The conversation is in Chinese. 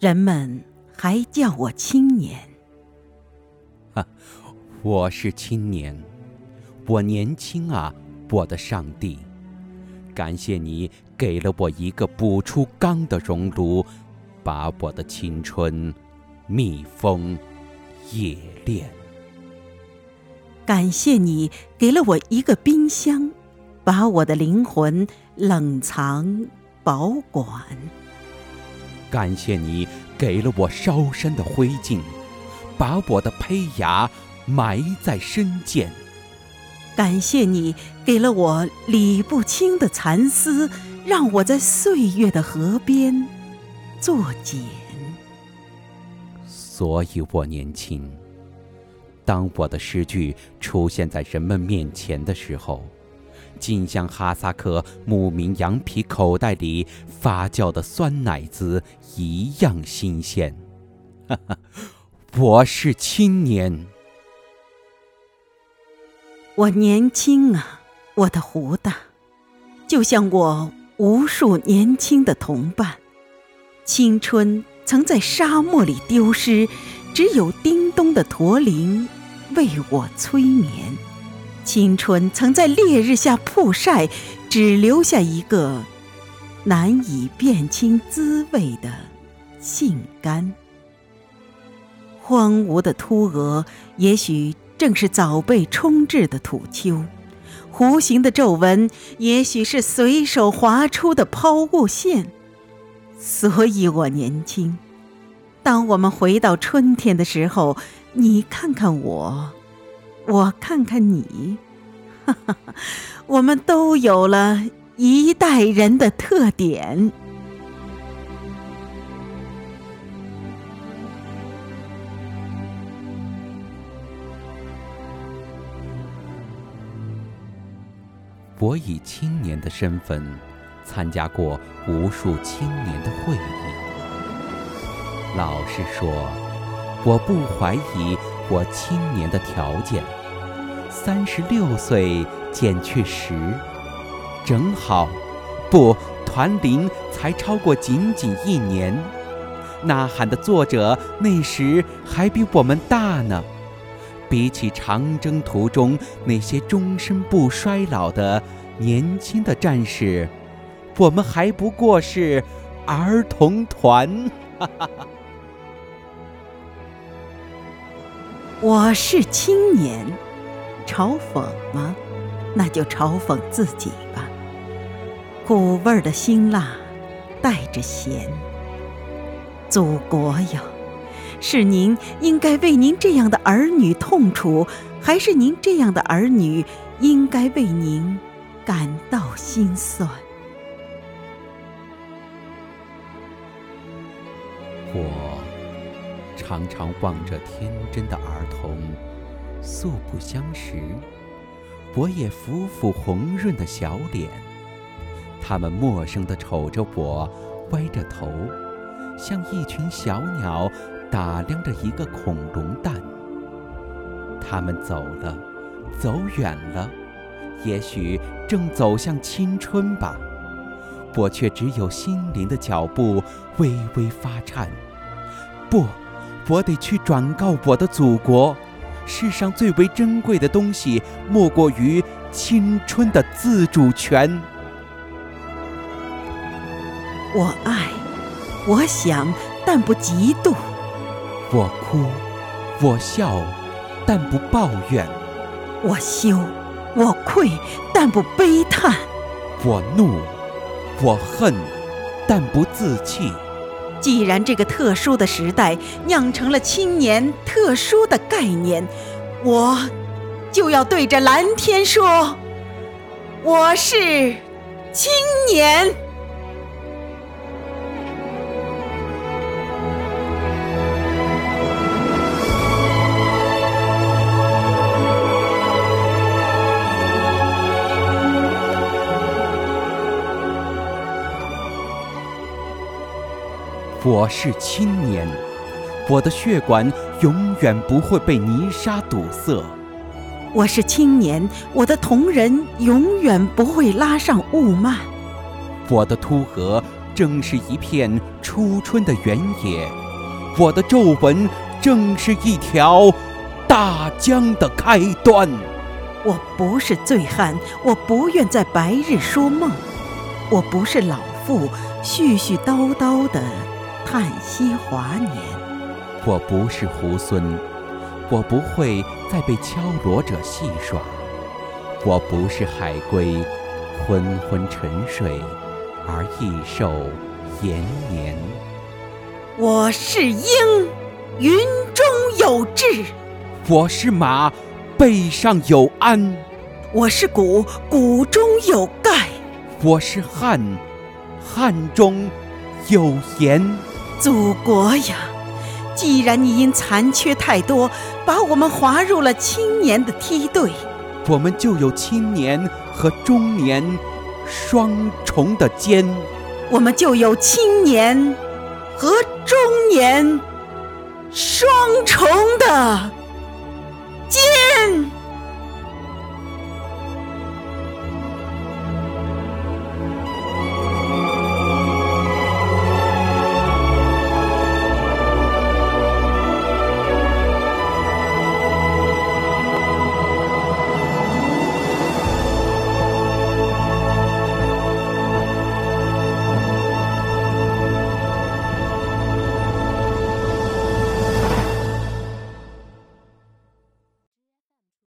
人们还叫我青年。哈，我是青年，我年轻啊，我的上帝！感谢你给了我一个补出钢的熔炉，把我的青春密封冶炼。感谢你给了我一个冰箱，把我的灵魂冷藏保管。感谢你给了我烧身的灰烬，把我的胚芽埋在深涧。感谢你给了我理不清的蚕丝，让我在岁月的河边作茧。所以我年轻。当我的诗句出现在人们面前的时候。竟像哈萨克牧民羊皮口袋里发酵的酸奶子一样新鲜。哈哈，我是青年，我年轻啊，我的胡大，就像我无数年轻的同伴。青春曾在沙漠里丢失，只有叮咚的驼铃为我催眠。青春曾在烈日下曝晒，只留下一个难以辨清滋味的杏干。荒芜的秃额，也许正是早被冲制的土丘；弧形的皱纹，也许是随手划出的抛物线。所以我年轻。当我们回到春天的时候，你看看我。我看看你，我们都有了一代人的特点。我以青年的身份参加过无数青年的会议，老实说，我不怀疑。我青年的条件，三十六岁减去十，正好，不，团龄才超过仅仅一年。呐喊的作者那时还比我们大呢。比起长征途中那些终身不衰老的年轻的战士，我们还不过是儿童团。哈哈哈。我是青年，嘲讽吗？那就嘲讽自己吧。苦味的辛辣带着咸。祖国哟，是您应该为您这样的儿女痛楚，还是您这样的儿女应该为您感到心酸？我。常常望着天真的儿童，素不相识，我也抚抚红润的小脸。他们陌生地瞅着我，歪着头，像一群小鸟打量着一个恐龙蛋。他们走了，走远了，也许正走向青春吧。我却只有心灵的脚步微微发颤。不。我得去转告我的祖国，世上最为珍贵的东西，莫过于青春的自主权。我爱，我想，但不嫉妒；我哭，我笑，但不抱怨；我羞，我愧，但不悲叹；我怒，我恨，但不自弃。既然这个特殊的时代酿成了青年特殊的概念，我就要对着蓝天说：“我是青年。”我是青年，我的血管永远不会被泥沙堵塞。我是青年，我的瞳仁永远不会拉上雾幔。我的秃额正是一片初春的原野，我的皱纹正是一条大江的开端。我不是醉汉，我不愿在白日说梦；我不是老妇，絮絮叨叨的叹息华年；我不是猢狲，我不会再被敲锣者戏耍；我不是海龟，昏昏沉睡而益寿延年；我是鹰，云中有志；我是马。背上有鞍，我是鼓，鼓中有盖；我是汉，汉中有盐。祖国呀，既然你因残缺太多，把我们划入了青年的梯队，我们就有青年和中年双重的肩，我们就有青年和中年双重的。见。